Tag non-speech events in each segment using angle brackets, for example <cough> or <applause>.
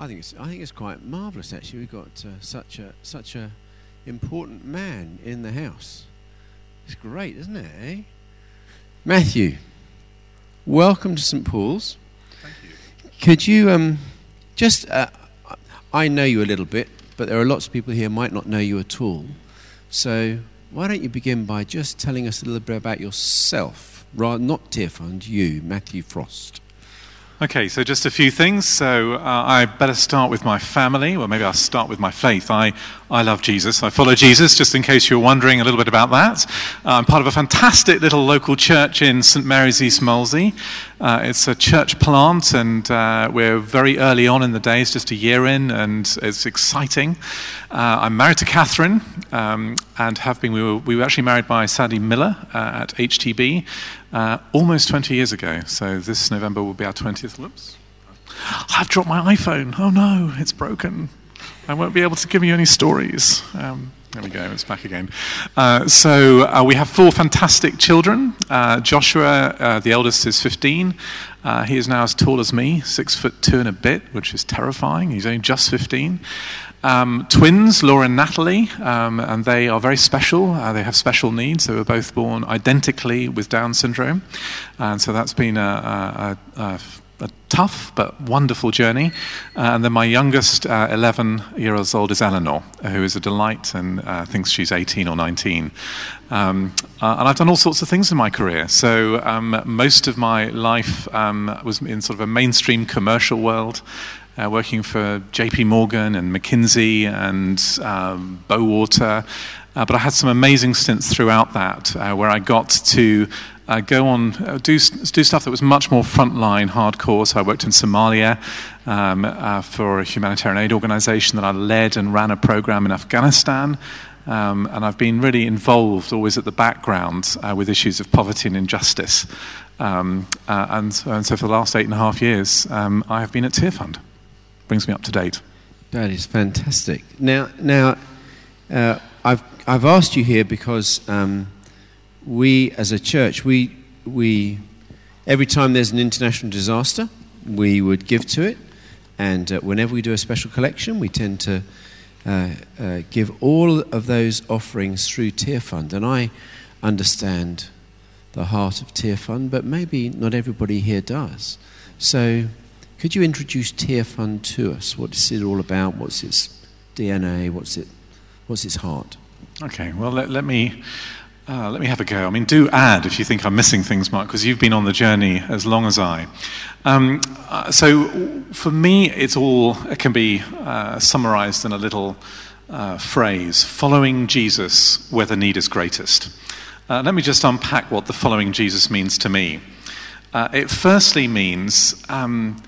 I think it's I think it's quite marvelous actually. We've got uh, such a such a important man in the house. It's great, isn't it? Eh? Matthew, welcome to St Paul's. Thank you. Could you um, just? Uh, I know you a little bit, but there are lots of people here who might not know you at all. So why don't you begin by just telling us a little bit about yourself, rather not Tearfund, you, Matthew Frost. Okay, so just a few things. So uh, I better start with my family. Well, maybe I'll start with my faith. I, I love Jesus. I follow Jesus, just in case you're wondering a little bit about that. Uh, I'm part of a fantastic little local church in St. Mary's East Molesey. Uh, it's a church plant, and uh, we're very early on in the days, just a year in, and it's exciting. Uh, I'm married to Catherine, um, and have been. We were, we were actually married by Sandy Millar uh, at HTB almost 20 years ago. So this November will be our 20th. Whoops. I've dropped my iPhone. Oh no, it's broken. I won't be able to give you any stories. Um, there we go, it's back again. Uh, so uh, we have four fantastic children. Uh, Joshua, uh, the eldest, is 15. Uh, he is now as tall as me, six foot two and a bit, which is terrifying. He's only just 15. Um, twins, Laura and Natalie, um, and they are very special. Uh, they have special needs. They were both born identically with Down syndrome. And so that's been a, a, a a tough but wonderful journey. Uh, and then my youngest, 11 uh, years old, is Eleanor, who is a delight and uh, thinks she's 18 or 19. Um, uh, and I've done all sorts of things in my career. So um, most of my life um, was in sort of a mainstream commercial world. Uh, working for JP Morgan and McKinsey and um, Bowater. Uh, but I had some amazing stints throughout that where I got to uh, go on, uh, do, do stuff that was much more frontline, hardcore. So I worked in Somalia um, uh, for a humanitarian aid organization that I led and ran a program in Afghanistan. Um, and I've been really involved, always at the background, uh, with issues of poverty and injustice. Um, uh, and, and, so for the last eight and a half years, um, I have been at Tearfund. Brings me up to date. That is fantastic. Now, now uh, I've, I've asked you here because um, we as a church, we, we, every time there's an international disaster, we would give to it. And uh, whenever we do a special collection, we tend to uh, uh, give all of those offerings through Tearfund. And I understand the heart of Tearfund, but maybe not everybody here does. So, could you introduce Tearfund to us? What is it all about? What's its DNA? What's, it, what's its heart? Okay, well, let, let me uh, let me have a go. I mean, do add if you think I'm missing things, Mark, because you've been on the journey as long as I. Um, uh, so, for me, it's all it can be uh, summarized in a little uh, phrase: following Jesus where the need is greatest. Uh, let me just unpack what the following Jesus means to me. Uh, it firstly means um,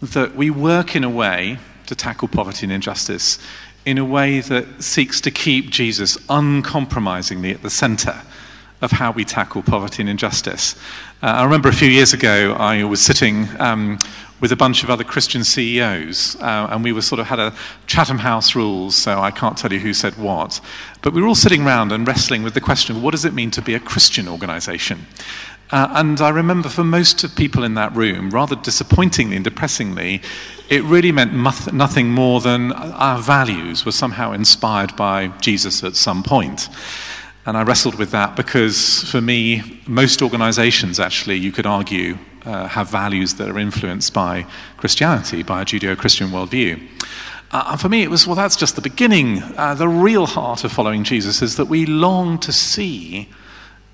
that we work in a way to tackle poverty and injustice in a way that seeks to keep Jesus uncompromisingly at the center of how we tackle poverty and injustice. Uh, I remember a few years ago, I was sitting um, with a bunch of other Christian CEOs, uh, and we were sort of had a Chatham House rules, so I can't tell you who said what. But we were all sitting around and wrestling with the question of what does it mean to be a Christian organization? Uh, and I remember for most of people in that room, rather disappointingly and depressingly, it really meant nothing more than our values were somehow inspired by Jesus at some point. And I wrestled with that because for me, most organizations actually, you could argue, uh, have values that are influenced by Christianity, by a Judeo Christian worldview. Uh, and for me, it was, well, that's just the beginning. Uh, the real heart of following Jesus is that we long to see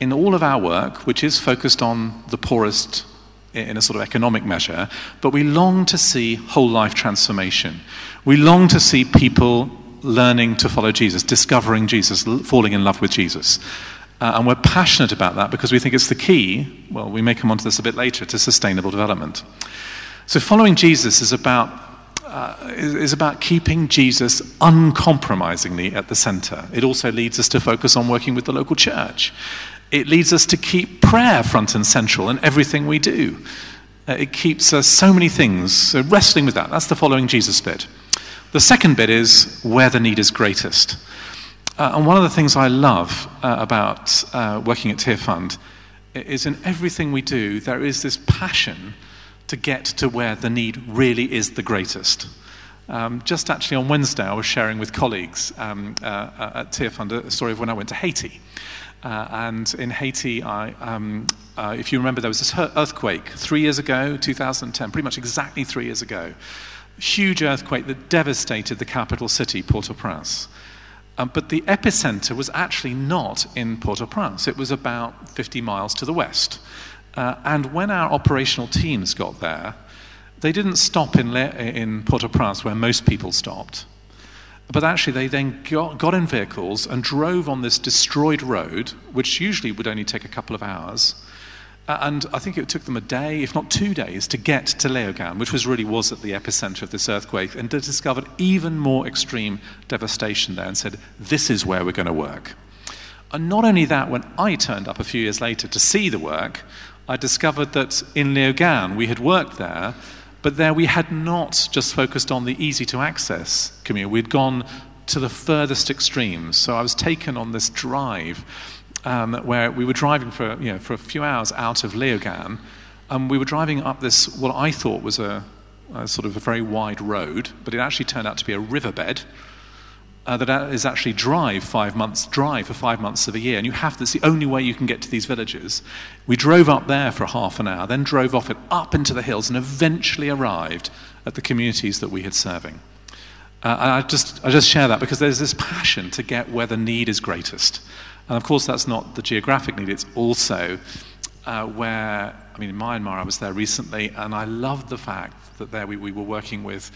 in all of our work, which is focused on the poorest in a sort of economic measure, but we long to see whole life transformation. We long to see people learning to follow Jesus, discovering Jesus, falling in love with Jesus. Uh, and we're passionate about that because we think it's the key, well, we may come on to this a bit later, to sustainable development. So following Jesus is about, uh, is about keeping Jesus uncompromisingly at the center. It also leads us to focus on working with the local church it leads us to keep prayer front and central in everything we do. Uh, it keeps us so many things. So, wrestling with that, that's the following Jesus bit. The second bit is where the need is greatest. Uh, and one of the things I love uh, about uh, working at Tearfund is in everything we do, there is this passion to get to where the need really is the greatest. Um, just actually on Wednesday, I was sharing with colleagues um, uh, at Tearfund a story of when I went to Haiti. Uh, and in Haiti, I, um, uh, if you remember, there was this earthquake three years ago, 2010, pretty much exactly three years ago. Huge earthquake that devastated the capital city, Port au Prince. Um, but the epicenter was actually not in Port au Prince, it was about 50 miles to the west. Uh, and when our operational teams got there, they didn't stop in, Le- in Port au Prince where most people stopped. But actually, they then got, got in vehicles and drove on this destroyed road, which usually would only take a couple of hours. And I think it took them a day, if not two days, to get to Léogâne, which was really was at the epicenter of this earthquake, and they discovered even more extreme devastation there and said, this is where we're going to work. And not only that, when I turned up a few years later to see the work, I discovered that in Léogâne we had worked there, but there we had not just focused on the easy to access community, we'd gone to the furthest extremes. So I was taken on this drive um, where we were driving for, you know, for a few hours out of Léogâne, and we were driving up this, what I thought was a, a sort of a very wide road, but it actually turned out to be a riverbed. Uh, that is actually dry five months, dry for five months of a year, and you have that's the only way you can get to these villages. We drove up there for half an hour, then drove off it up into the hills, and eventually arrived at the communities that we had serving. Uh, I just I just share that because there's this passion to get where the need is greatest, and of course that's not the geographic need; it's also uh, where I mean in Myanmar I was there recently, and I loved the fact that there we, we were working with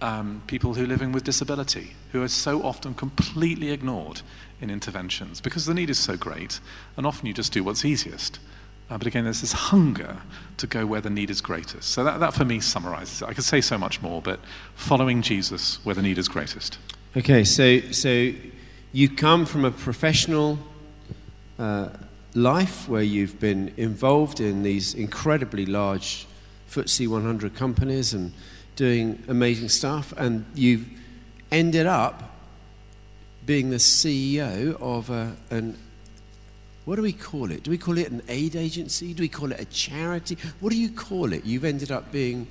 um, people who are living with disability, who are so often completely ignored in interventions because the need is so great, and often you just do what's easiest. Uh, but again, there's this hunger to go where the need is greatest. So that, that for me summarizes it. I could say so much more, but following Jesus where the need is greatest. Okay, so, so you come from a professional uh, life where you've been involved in these incredibly large FTSE 100 companies and doing amazing stuff, and you've ended up being the CEO of a, an what do we call it? Do we call it an aid agency? Do we call it a charity? What do you call it? You've ended up being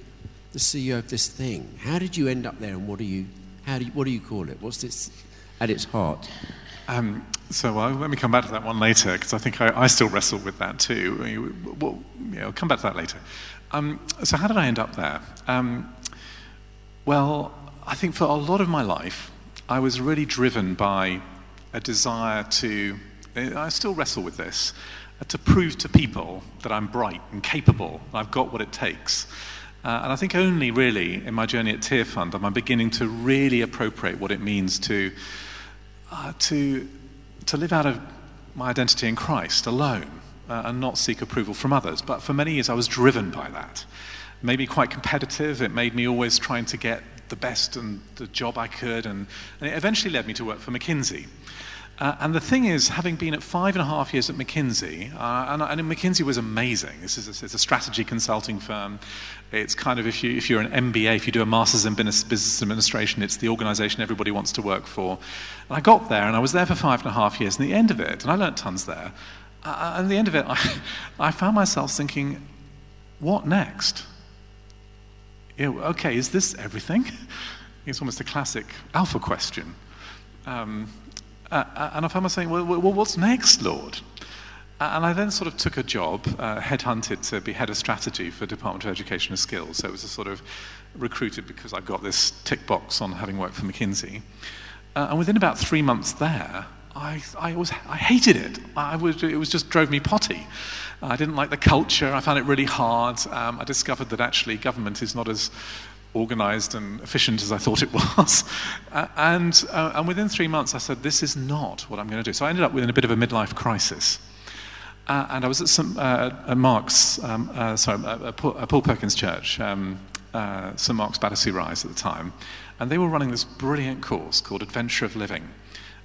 the CEO of this thing. How did you end up there, and what do you, how do you, what do you call it? What's this at its heart? Um, so let me come back to that one later because I think I, I, still wrestle with that too. Well, come back to that later. Um, so how did I end up there? Um, well, I think for a lot of my life, I was really driven by a desire to, I still wrestle with this, uh, to prove to people that I'm bright and capable, and I've got what it takes. Uh, and I think only really in my journey at Tearfund am I beginning to really appropriate what it means to, uh, to, to live out of my identity in Christ alone uh, and not seek approval from others. But for many years I was driven by that made me quite competitive. It made me always trying to get the best and the job I could. And, and it eventually led me to work for McKinsey. Uh, and the thing is, having been at five and a half years at McKinsey, uh, and, and, McKinsey was amazing. This is a, it's a strategy consulting firm. It's kind of if, you, if you're an MBA, if you do a master's in business administration, it's the organization everybody wants to work for. And I got there, and I was there for five and a half years. And the end of it, and I learned tons there. Uh, and the end of it, <laughs> I, I found myself thinking, what next? Know, okay, is this everything? <laughs> it's almost a classic alpha question. Um, uh, and I found myself saying, well, well, what's next, Lord? And I then sort of took a job, uh, headhunted to be head of strategy for Department of Education and Skills. So it was a sort of recruited because I got this tick box on having worked for McKinsey. Uh, and within about three months there, I, I, was, I hated it. I was, it was just drove me potty. I didn't like the culture. I found it really hard. Um, I discovered that actually government is not as organized and efficient as I thought it <laughs> was. uh, and, uh, and within three months, I said, this is not what I'm going to do. So I ended up with a bit of a midlife crisis. Uh, and I was at, some, uh, Mark's, um, uh, sorry, Paul, Paul, Perkin's Church, um, uh, St. Mark's Battersea Rise at the time. And they were running this brilliant course called Adventure of Living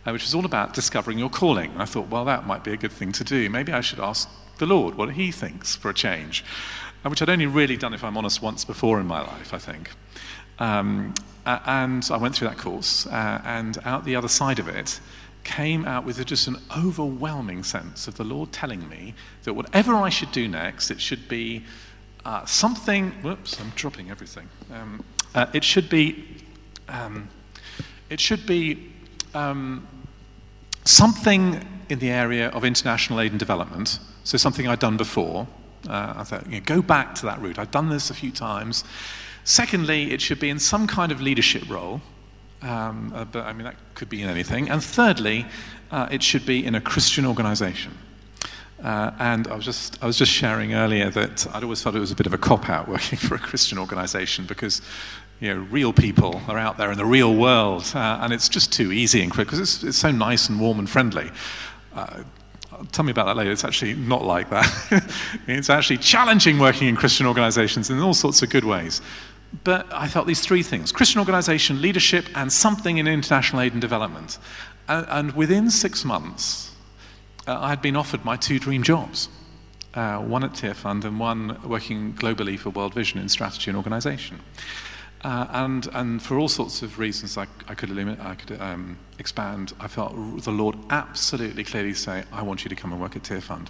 uh, which was all about discovering your calling. I thought, well, that might be a good thing to do. Maybe I should ask the Lord what He thinks for a change, uh, which I'd only really done, if I'm honest, once before in my life, I think. Um, and I went through that course, uh, and out the other side of it, came out with just an overwhelming sense of the Lord telling me that whatever I should do next, it should be uh, something. Whoops, I'm dropping everything. Um, uh, it should be Um, it should be um, something in the area of international aid and development, so something I'd done before. Uh, I thought, you know, go back to that route. I've done this a few times. Secondly, it should be in some kind of leadership role, um, uh, but I mean, that could be in anything. And thirdly, uh, it should be in a Christian organization. Uh, and I was, just, I was just sharing earlier that I'd always thought it was a bit of a cop out <laughs> working for a Christian organization because you know, real people are out there in the real world, uh, and it's just too easy and quick because it's, it's so nice and warm and friendly. Uh, tell me about that later. It's actually not like that. <laughs> it's actually challenging working in Christian organizations in all sorts of good ways. But I felt these three things Christian organization, leadership, and something in international aid and development. And, and within six months, uh, I had been offered my two dream jobs uh, one at Tearfund and one working globally for World Vision in strategy and organization. Uh, and, and for all sorts of reasons I, I could, limit, I could um, expand, I felt the Lord absolutely clearly say, I want you to come and work at Tearfund.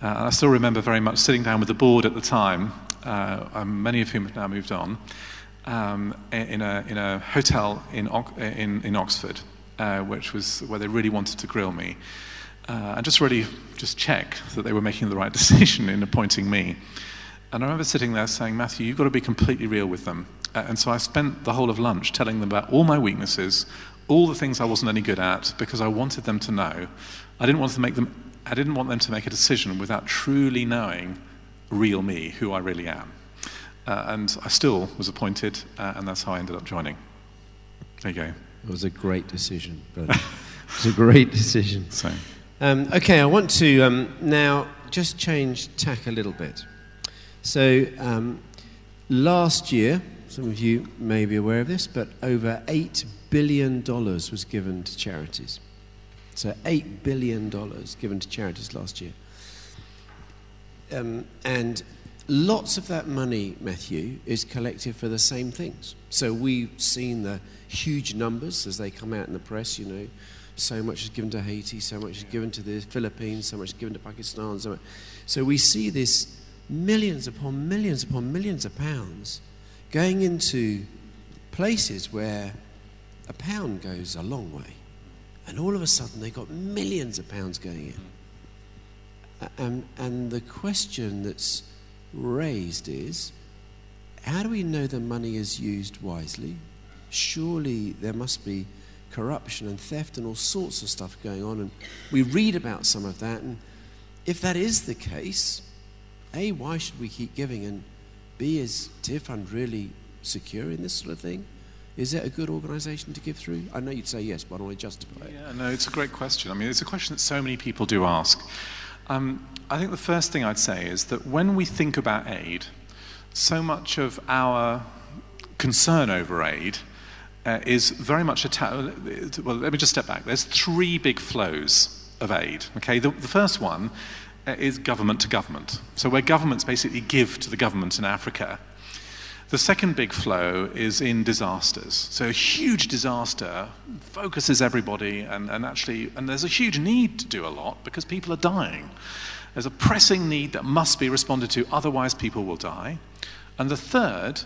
Uh, and I still remember very much sitting down with the board at the time, uh, um, many of whom have now moved on, um, in, a, in a hotel in, in, in Oxford, uh, which was where they really wanted to grill me. Uh, and just really just check that they were making the right <laughs> decision in appointing me. And I remember sitting there saying, Matthew, you've got to be completely real with them. Uh, and so I spent the whole of lunch telling them about all my weaknesses, all the things I wasn't any good at, because I wanted them to know. I didn't want to make them. I didn't want them to make a decision without truly knowing real me, who I really am. Uh, and I still was appointed, uh, and that's how I ended up joining. There you go. It was a great decision, but <laughs> it was a great decision. So. Um, okay, I want to um, now just change tack a little bit. So, um, last year, some of you may be aware of this, but over $8 billion was given to charities. So, $8 billion given to charities last year. Um, and lots of that money, Matthew, is collected for the same things. So, we've seen the huge numbers as they come out in the press, you know. So much is given to Haiti, so much is given to the Philippines, so much is given to Pakistan. So, so we see this millions upon millions upon millions of pounds going into places where a pound goes a long way. And all of a sudden, they got millions of pounds going in. And, and the question that's raised is how do we know the money is used wisely? Surely there must be corruption and theft and all sorts of stuff going on. And we read about some of that. And if that is the case, a, why should we keep giving? And B, is Tearfund really secure in this sort of thing? Is it a good organization to give through? I know you'd say yes, but I want to justify it. Yeah, no, it's a great question. I mean, it's a question that so many people do ask. Um, I think the first thing I'd say is that when we think about aid, so much of our concern over aid uh, is very much attached. Well, let me just step back. There's three big flows of aid. Okay, the, the first one uh, is government to government. So, where governments basically give to the government in Africa. The second big flow is in disasters. So, a huge disaster focuses everybody, and, and actually, and there's a huge need to do a lot because people are dying. There's a pressing need that must be responded to, otherwise, people will die. And the third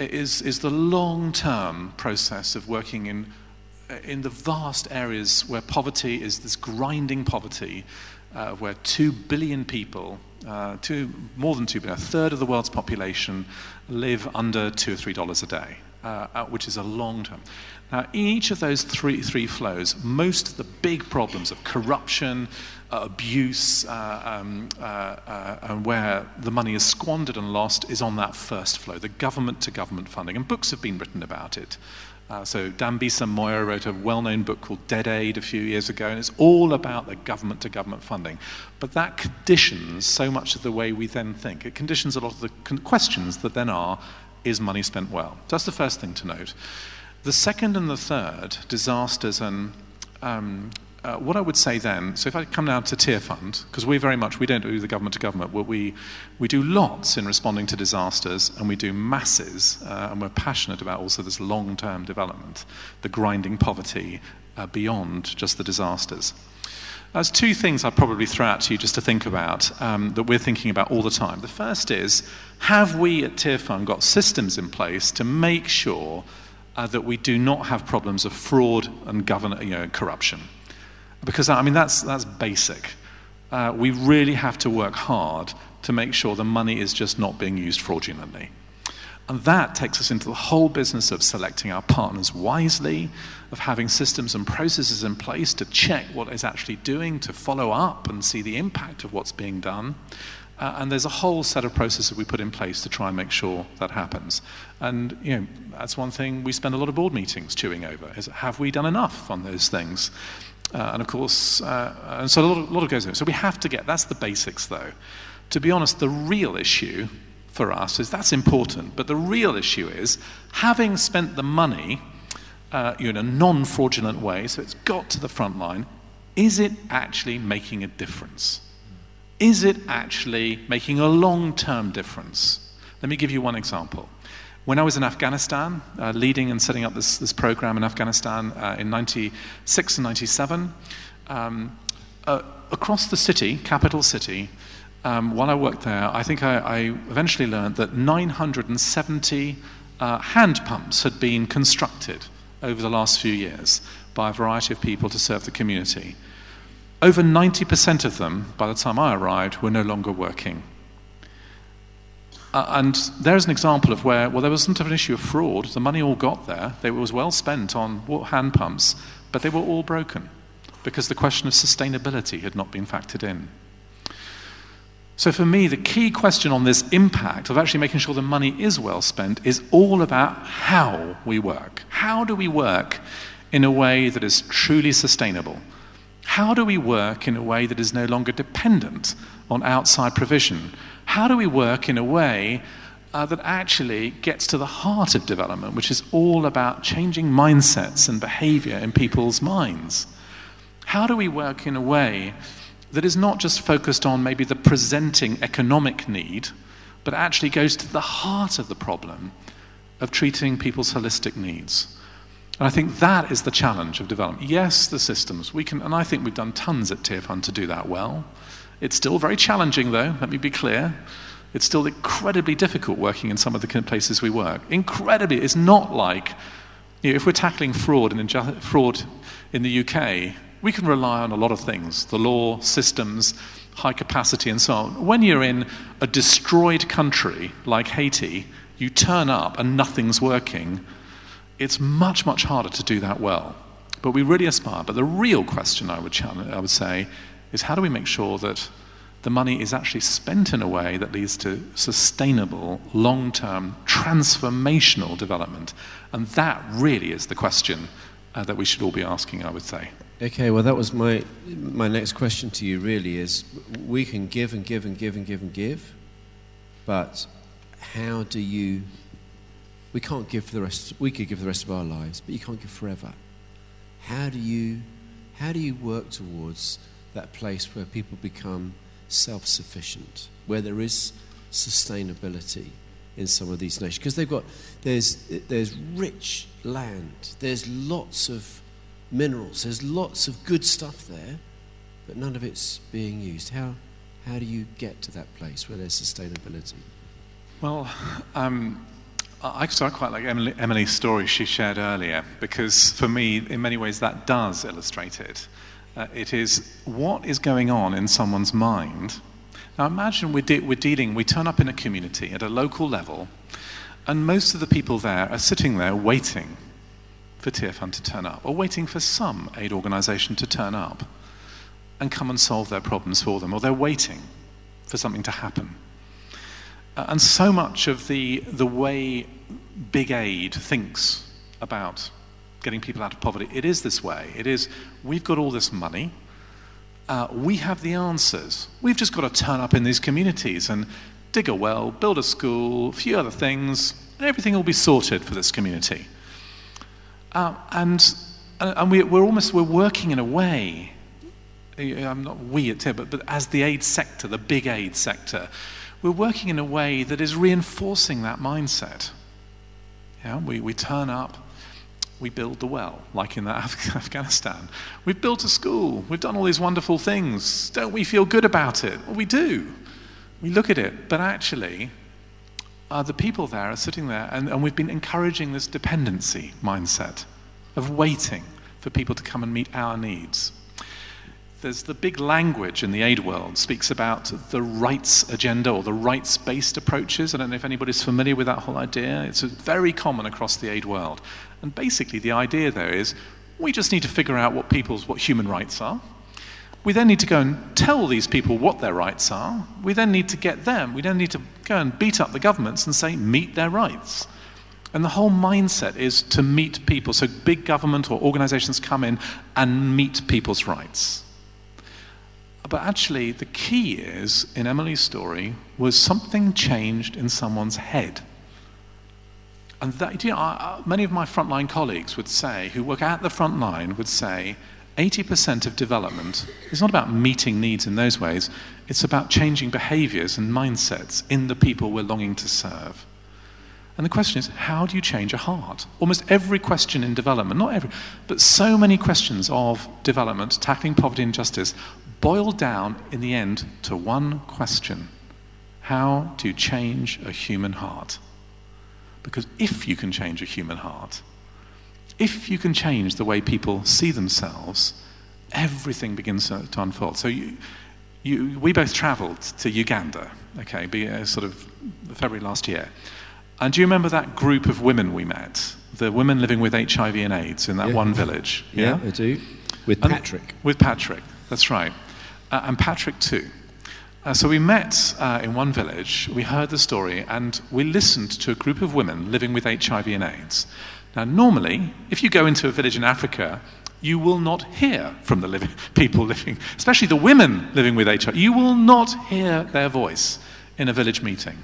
is, is the long term process of working in, in the vast areas where poverty is this grinding poverty uh, where 2 billion people, uh, two, more than 2 billion, a third of the world's population live under 2 or 3 dollars a day, uh, uh, which is a long term. Now, in each of those three, three flows, most of the big problems of corruption, abuse, uh, um, and where the money is squandered and lost is on that first flow, the government to government funding. And books have been written about it. Uh, so Dambisa Moyo wrote a well-known book called Dead Aid a few years ago, and it's all about the government-to-government funding. But that conditions so much of the way we then think. It conditions a lot of the questions that then are, is money spent well? So that's the first thing to note. The second and the third, disasters and um, uh, what I would say then, so if I come now to Tearfund, because we very much, we don't do the government to government, but we, we do lots in responding to disasters and we do masses, uh, and we're passionate about also this long term development, the grinding poverty uh, beyond just the disasters. There's two things I'd probably throw out to you just to think about um, that we're thinking about all the time. The first is have we at Tearfund got systems in place to make sure uh, that we do not have problems of fraud and govern- you know, corruption. Because, I mean, that's, that's basic. Uh, we really have to work hard to make sure the money is just not being used fraudulently. And that takes us into the whole business of selecting our partners wisely, of having systems and processes in place to check what is actually doing, to follow up and see the impact of what's being done. Uh, and there's a whole set of processes we put in place to try and make sure that happens. And you know, that's one thing we spend a lot of board meetings chewing over: is have we done enough on those things? Uh, and of course, uh, and so a lot, of, a lot of goes in. So we have to get. That's the basics, though. To be honest, the real issue for us is that's important, but the real issue is having spent the money uh, in a non fraudulent way, so it's got to the front line, is it actually making a difference? Is it actually making a long term difference? Let me give you one example. When I was in Afghanistan, uh, leading and setting up this, this program in Afghanistan uh, in 96 and 97, um, uh, across the city, capital city, um, while I worked there, I think I, I eventually learned that 970 uh, hand pumps had been constructed over the last few years by a variety of people to serve the community. Over 90% of them, by the time I arrived, were no longer working. Uh, and there's an example of where, well, there wasn't an issue of fraud. The money all got there. It was well spent on hand pumps, but they were all broken because the question of sustainability had not been factored in. So, for me, the key question on this impact of actually making sure the money is well spent is all about how we work. How do we work in a way that is truly sustainable? How do we work in a way that is no longer dependent on outside provision? How do we work in a way uh, that actually gets to the heart of development, which is all about changing mindsets and behavior in people's minds? How do we work in a way that is not just focused on maybe the presenting economic need, but actually goes to the heart of the problem of treating people's holistic needs. And I think that is the challenge of development. Yes, the systems, we can, and I think we've done tons at Tearfund to do that well. It's still very challenging, though, let me be clear. It's still incredibly difficult working in some of the places we work. Incredibly, it's not like, you know, if we're tackling fraud, and inju- fraud in the UK, we can rely on a lot of things the law, systems, high capacity, and so on. When you're in a destroyed country like Haiti, you turn up and nothing's working, it's much, much harder to do that well. But we really aspire. But the real question I would, I would say is how do we make sure that the money is actually spent in a way that leads to sustainable, long term, transformational development? And that really is the question uh, that we should all be asking, I would say. Okay, well, that was my, my next question to you, really, is we can give and give and give and give and give, but how do you. We can't give for the rest. We could give the rest of our lives, but you can't give forever. How do you, how do you work towards that place where people become self-sufficient, where there is sustainability in some of these nations? Because they've got there's there's rich land, there's lots of minerals. There's lots of good stuff there, but none of it's being used. How, how do you get to that place where there's sustainability? Well, um, I, so I quite like Emily, Emily's story she shared earlier because for me, in many ways, that does illustrate it. Uh, it is what is going on in someone's mind. Now, imagine we're, de- we're dealing, we turn up in a community at a local level, and most of the people there are sitting there waiting for Tearfund to turn up, or waiting for some aid organisation to turn up and come and solve their problems for them, or they're waiting for something to happen. Uh, and so much of the, the way big aid thinks about getting people out of poverty, it is this way. It is, we've got all this money, uh, we have the answers. We've just got to turn up in these communities and dig a well, build a school, a few other things, and everything will be sorted for this community. Uh, and and we, are almost we're working in a way. I'm not we at TIB, but, but as the aid sector, the big aid sector, we're working in a way that is reinforcing that mindset. Yeah, we, we turn up, we build the well, like in <laughs> Af- Afghanistan. We've built a school, we've done all these wonderful things. Don't we feel good about it? Well, we do. We look at it, but actually, uh, the people there are sitting there, and, and we've been encouraging this dependency mindset of waiting for people to come and meet our needs. There's the big language in the aid world speaks about the rights agenda or the rights based approaches. I don't know if anybody's familiar with that whole idea. It's very common across the aid world. And basically, the idea there is we just need to figure out what people's what human rights are. We then need to go and tell these people what their rights are. We then need to get them, we then need to go and beat up the governments and say, meet their rights. And the whole mindset is to meet people. So big government or organizations come in and meet people's rights. But actually, the key is, in Emily's story, was something changed in someone's head. And that, you know, many of my frontline colleagues would say, who work at the front line, would say 80% of development is not about meeting needs in those ways, it's about changing behaviors and mindsets in the people we're longing to serve. And the question is, how do you change a heart? Almost every question in development, not every, but so many questions of development, tackling poverty and justice, boil down in the end to one question How to change a human heart? Because if you can change a human heart, if you can change the way people see themselves, everything begins to, to unfold. So you, you, we both traveled to Uganda, okay, be, uh, sort of February last year. And do you remember that group of women we met? The women living with HIV and AIDS in that Yeah. one village? Yeah, I do. With And- Patrick. With Patrick, that's right. Uh, and Patrick too. Uh, so we met uh, in one village, we heard the story, and we listened to a group of women living with HIV and AIDS. Now, normally, if you go into a village in Africa, you will not hear from the <laughs> people living, especially the women living with HIV. You will not hear their voice in a village meeting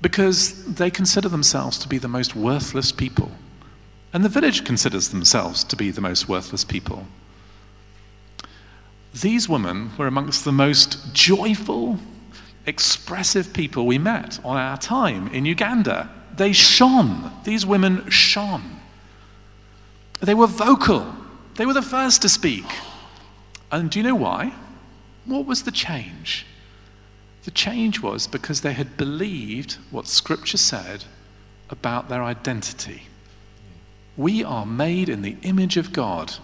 because they consider themselves to be the most worthless people. And the village considers themselves to be the most worthless people. These women were amongst the most joyful, expressive people we met on our time in Uganda. They shone. These women shone. They were vocal. They were the first to speak. And do you know why? What was the change? The change was because they had believed what Scripture said about their identity. We are made in the image of God.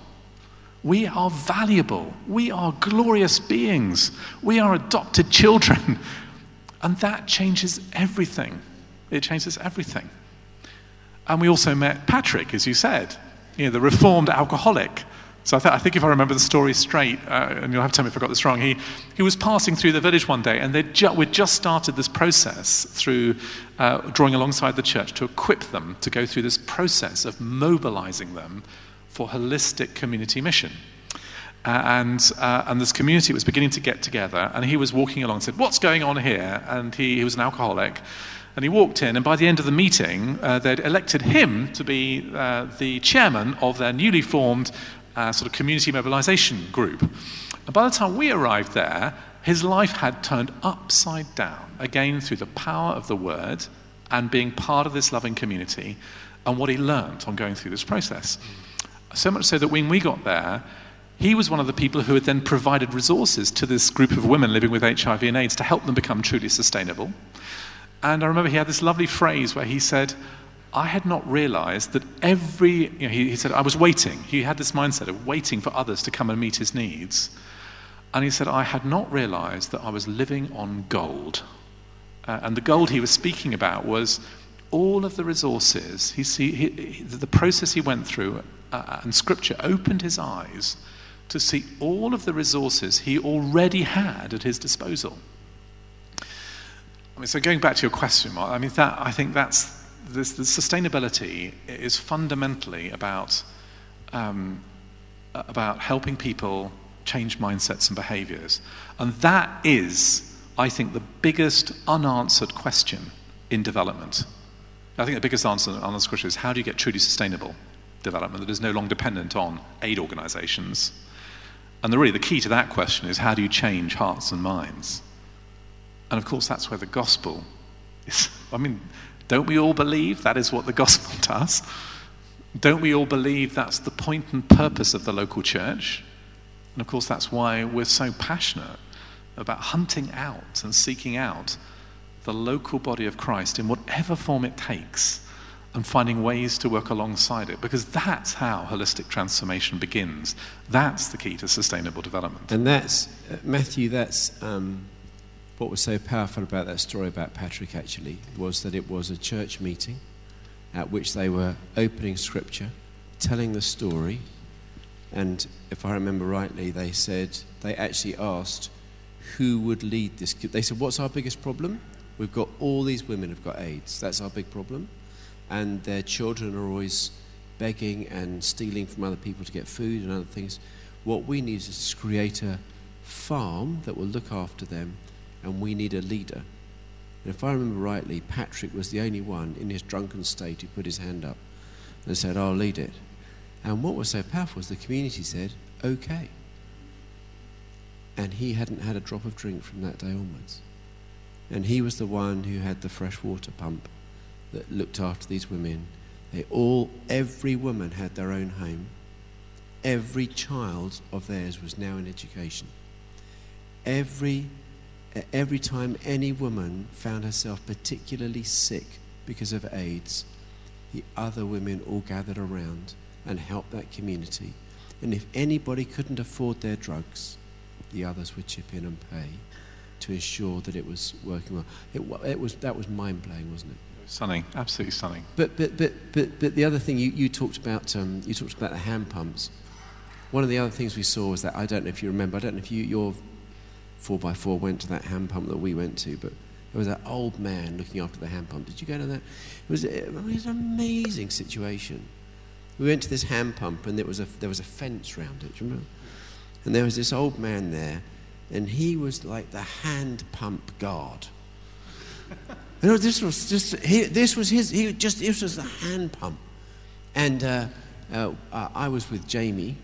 We are valuable. We are glorious beings. We are adopted children. <laughs> And that changes everything. It changes everything. And we also met Patrick, as you said, you know, the reformed alcoholic. So I, th- I think if I remember the story straight, uh, and you'll have to tell me if I got this wrong, he, he was passing through the village one day, and ju- we'd just started this process through uh, drawing alongside the church to equip them to go through this process of mobilizing them for holistic community mission. Uh, and, uh, and this community was beginning to get together, and he was walking along and said, What's going on here? And he, he was an alcoholic. And he walked in, and by the end of the meeting, uh, they'd elected him to be uh, the chairman of their newly formed uh, sort of community mobilization group. And by the time we arrived there, his life had turned upside down, again through the power of the word and being part of this loving community and what he learned on going through this process. So much so that when we got there, he was one of the people who had then provided resources to this group of women living with HIV and AIDS to help them become truly sustainable. And I remember he had this lovely phrase where he said, I had not realized that every, you know, he, he said, I was waiting. He had this mindset of waiting for others to come and meet his needs. And he said, I had not realized that I was living on gold. Uh, and the gold he was speaking about was all of the resources, he see, he, he- the process he went through, uh, and scripture opened his eyes to see all of the resources he already had at his disposal. I mean, so going back to your question, Mark, I mean, that, I think that's this, the sustainability is fundamentally about, um, about helping people change mindsets and behaviors. And that is, I think, the biggest unanswered question in development. I think the biggest answer this question is how do you get truly sustainable development that is no longer dependent on aid organizations? And the, really, the key to that question is how do you change hearts and minds? And of course, that's where the gospel is. <laughs> I mean, don't we all believe that is what the gospel <laughs> does? Don't we all believe that's the point and purpose of the local church? And of course, that's why we're so passionate about hunting out and seeking out the local body of Christ in whatever form it takes and finding ways to work alongside it because that's how holistic transformation begins. That's the key to sustainable development. And that's, uh, Matthew, that's um, what was so powerful about that story about Patrick actually, was that it was a church meeting at which they were opening scripture, telling the story, and if I remember rightly, they said, they actually asked who would lead this. They said, What's our biggest problem? We've got all these women have got AIDS. That's our big problem and their children are always begging and stealing from other people to get food and other things. What we need is to create a farm that will look after them, and we need a leader. And if I remember rightly, Patrick was the only one in his drunken state who put his hand up and said, I'll lead it. And what was so powerful was the community said, okay. And he hadn't had a drop of drink from that day onwards. And he was the one who had the fresh water pump that looked after these women. They all, every woman had their own home. Every child of theirs was now in education. Every, every time any woman found herself particularly sick because of AIDS, the other women all gathered around and helped that community. And if anybody couldn't afford their drugs, the others would chip in and pay to ensure that it was working well. It, it was, that was mind blowing, wasn't it? Stunning, absolutely stunning. But, but, but, but, but the other thing you, you talked about, um, you talked about the hand pumps. One of the other things we saw was that I don't know if you remember. I don't know if you your four x four went to that hand pump that we went to, but there was that old man looking after the hand pump. Did you go to that? It was, it was an amazing situation. We went to this hand pump, and there was a there was a fence round it. Do you remember? And there was this old man there, and he was like the hand pump guard. <laughs> You know, this was just he, this was his. He just this was the hand pump, and uh, uh, I was with Jamie,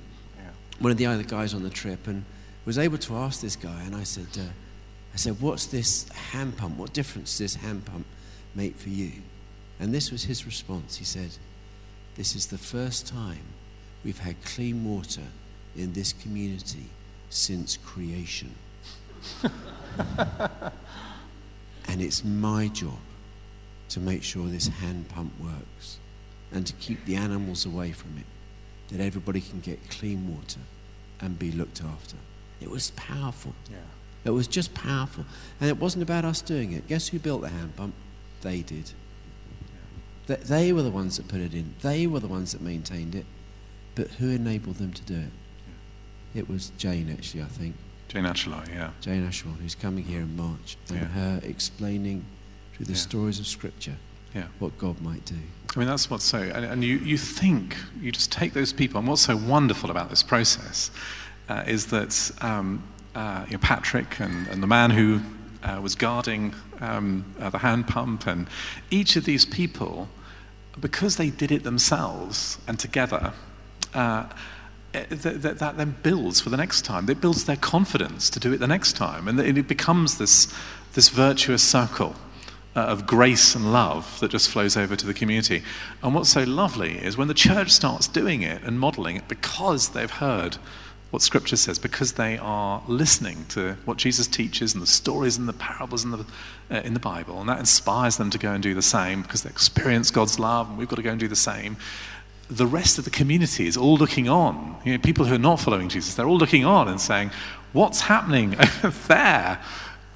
one of the other guys on the trip, and was able to ask this guy. And I said, uh, I said, what's this hand pump? What difference does this hand pump make for you? And this was his response. He said, This is the first time we've had clean water in this community since creation. <laughs> And it's my job to make sure this hand pump works and to keep the animals away from it, that everybody can get clean water and be looked after. It was powerful. Yeah. It was just powerful. And it wasn't about us doing it. Guess who built the hand pump? They did. Yeah. They were the ones that put it in, they were the ones that maintained it. But who enabled them to do it? Yeah. It was Jane, actually, I think. Jane Ashelot, yeah. Jane Ashelot, who's coming here in March, and yeah. her explaining through the yeah. stories of Scripture yeah. what God might do. I mean, that's what's so, and, and, you, you think, you just take those people, and what's so wonderful about this process uh, is that um, uh, you know, Patrick and, and the man who uh, was guarding um, uh, the hand pump, and each of these people, because they did it themselves and together, uh, that, that, then builds for the next time. It builds their confidence to do it the next time. And it becomes this, this virtuous circle uh, of grace and love that just flows over to the community. And what's so lovely is when the church starts doing it and modeling it because they've heard what Scripture says, because they are listening to what Jesus teaches and the stories and the parables in the, uh, in the Bible, and that inspires them to go and do the same because they experience God's love, and we've got to go and do the same the rest of the community is all looking on. You know, people who are not following Jesus, they're all looking on and saying, What's happening over <laughs> there?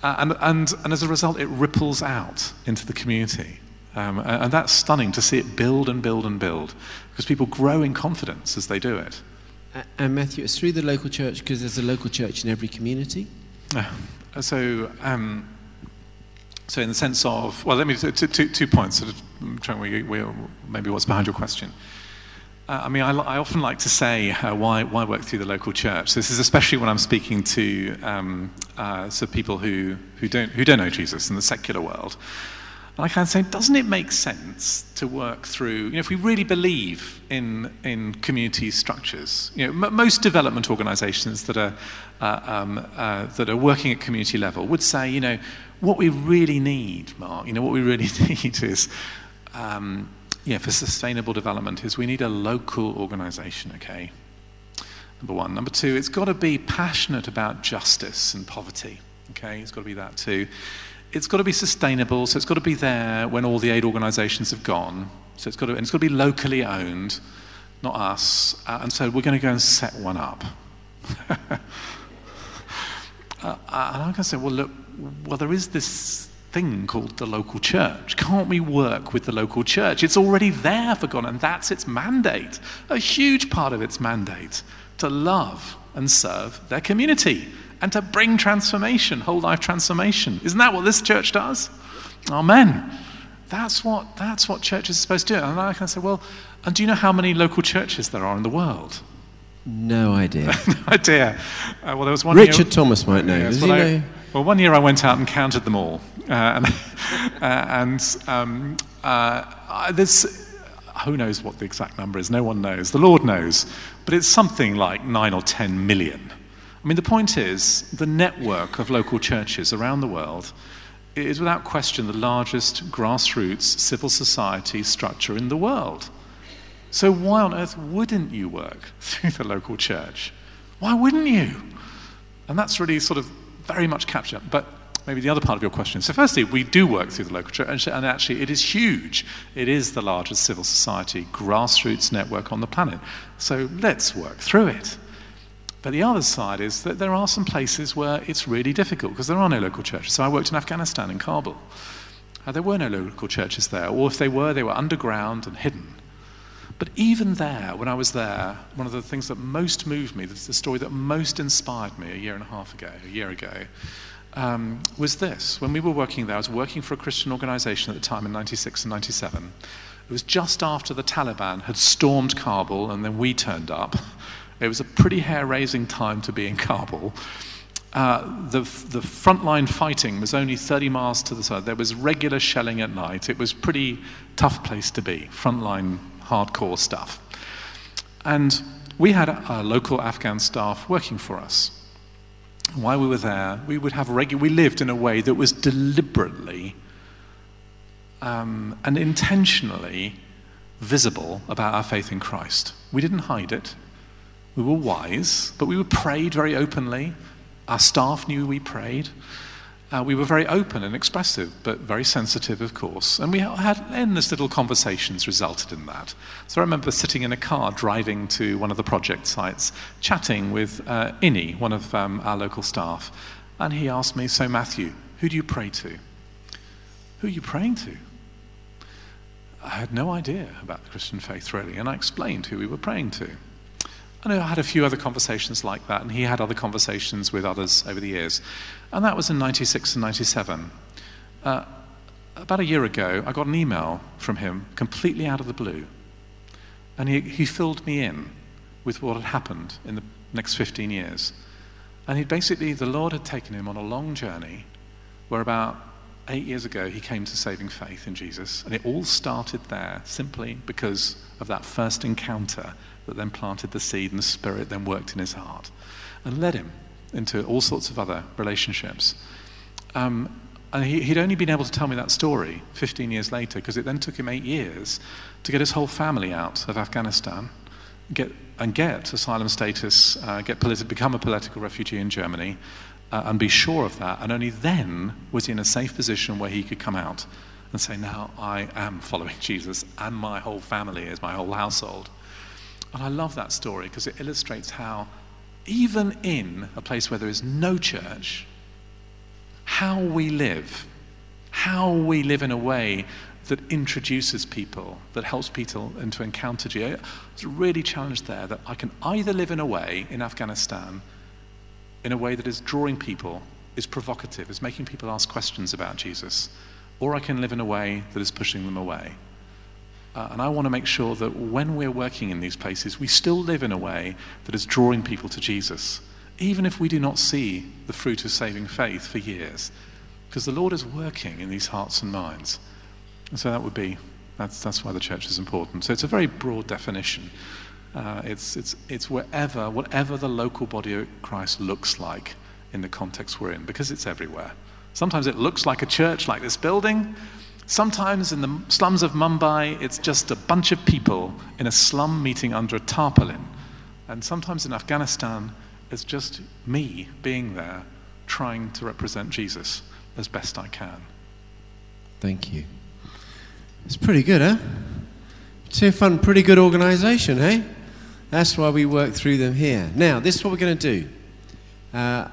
Uh, and, and, and as a result, it ripples out into the community. Um, and, that's stunning to see it build and build and build because people grow in confidence as they do it. And Matthew, it's through the local church because there's a local church in every community. Uh, so, um, so in the sense of, well, let me two, two, two points. Sort of trying we, we, maybe what's behind your question. Uh, I mean, I, I, often like to say uh, why, why work through the local church. This is especially when I'm speaking to um, uh, people who, who, don't, who don't know Jesus in the secular world. And I of say, doesn't it make sense to work through, you know, if we really believe in, in community structures, you know, m- most development organizations that are, uh, um, uh, that are working at community level would say, you know, what we really need, Mark, you know, what we really <laughs> need is um, yeah, for sustainable development is we need a local organization, okay? Number one. Number two, it's got to be passionate about justice and poverty, okay? It's got to be that too. it's got to be sustainable, so it's got to be there when all the aid organisations have gone. So it's got to, and it's got to be locally owned, not us. Uh, and so we're going to go and set one up. <laughs> uh, and I'm going to say, well, look, well, there is this thing called the local church. Can't we work with the local church? It's already there for God, and that's its mandate, a huge part of its mandate to love and serve their community and to bring transformation, whole life transformation. Isn't that what this church does? Amen. That's what, that's what church is supposed to do. And I can say, well, and do you know how many local churches there are in the world? No idea. <laughs> no idea. Uh, well, there was one Richard year, Thomas might know. Yes, Does well, he I- know? well, one year I went out and counted them all. Uh, <laughs> and uh, and um, uh, there's, who knows what the exact number is? No one knows. The Lord knows. But it's something like nine or ten million. I mean, the point is, the network of local churches around the world is without question the largest grassroots civil society structure in the world. So, why on earth wouldn't you work <laughs> through the local church? Why wouldn't you? And that's really sort of very much captured. But maybe the other part of your question. So, firstly, we do work through the local church, and actually, it is huge. It is the largest civil society grassroots network on the planet. So, let's work through it. But the other side is that there are some places where it's really difficult because there are no local churches. So, I worked in Afghanistan, in Kabul. Uh, there were no local churches there, or if they were, they were underground and hidden. But even there, when I was there, one of the things that most moved me, the story that most inspired me a year and a half ago, a year ago, um, was this. When we were working there, I was working for a Christian organization at the time in 96 and 97. It was just after the Taliban had stormed Kabul and then we turned up. It was a pretty hair raising time to be in Kabul. Uh, the, the frontline fighting was only 30 miles to the side. There was regular shelling at night. It was pretty tough place to be, frontline hardcore stuff. And we had a local Afghan staff working for us. While we were there, we would have regular, we lived in a way that was deliberately um, and intentionally visible about our faith in Christ. We didn't hide it. We were wise, but we prayed very openly. Our staff knew we prayed. Uh, we were very open and expressive, but very sensitive, of course. And we had endless little conversations resulted in that. So I remember sitting in a car driving to one of the project sites, chatting with uh, Inni, one of um, our local staff. And he asked me, So, Matthew, who do you pray to? Who are you praying to? I had no idea about the Christian faith, really. And I explained who we were praying to. And I had a few other conversations like that, and he had other conversations with others over the years. And that was in 96 and 97. Uh, about a year ago, I got an email from him completely out of the blue. And he, he filled me in with what had happened in the next 15 years. And he basically, the Lord had taken him on a long journey where about eight years ago he came to saving faith in Jesus. And it all started there simply because of that first encounter that then planted the seed and the Spirit then worked in his heart and led him into all sorts of other relationships. Um, and he, would only been able to tell me that story 15 years later because it then took him eight years to get his whole family out of Afghanistan get, and get asylum status, uh, get politi- become a political refugee in Germany, uh, and be sure of that. And only then was he in a safe position where he could come out and say, Now I am following <laughs> Jesus, and my whole family is, my whole household. And I love that story because it illustrates how, even in a place where there is no church, how we live, how we live in a way that introduces people, that helps people into encounter Jesus. It's really challenged there that I can either live in a way in Afghanistan, in a way that is drawing people, is provocative, is making people ask questions about Jesus, or I can live in a way that is pushing them away. Uh, and I want to make sure that when we're working in these places, we still live in a way that is drawing people to Jesus, even if we do not see the fruit of saving faith for years, because the Lord is working in these hearts and minds. And so that would be, that's, that's why the church is important. So it's a very broad definition. Uh, it's, it's, it's wherever, whatever the local body of Christ looks like in the context we're in, because it's everywhere. Sometimes it looks like a church like this building. Sometimes in the slums of Mumbai, it's just a bunch of people in a slum meeting under a tarpaulin. And sometimes in Afghanistan, it's just me being there trying to represent Jesus as best I can. Thank you. It's pretty good? Tearfund, pretty good organisation, hey? That's why we work through them here. Now, this is what we're going to do. Uh,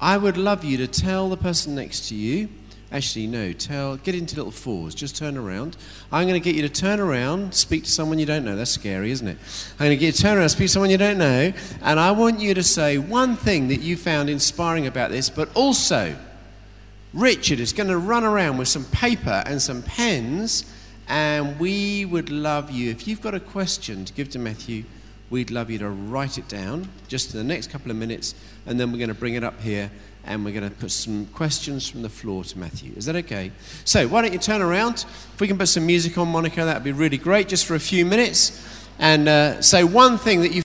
I would love you to tell the person next to you. Actually, no, tell, get into little fours, just turn around. I'm going to get you to turn around, speak to someone you don't know. That's scary, isn't it? I'm going to get you to turn around, speak to someone you don't know, and I want you to say one thing that you found inspiring about this, but also, Richard is going to run around with some paper and some pens, and we would love you, if you've got a question to give to Matthew, we'd love you to write it down just in the next couple of minutes, and then we're going to bring it up here and we're going to put some questions from the floor to Matthew. Is that okay? So, why don't you turn around? If we can put some music on, Monica, that would be really great, just for a few minutes, and uh, say one thing that you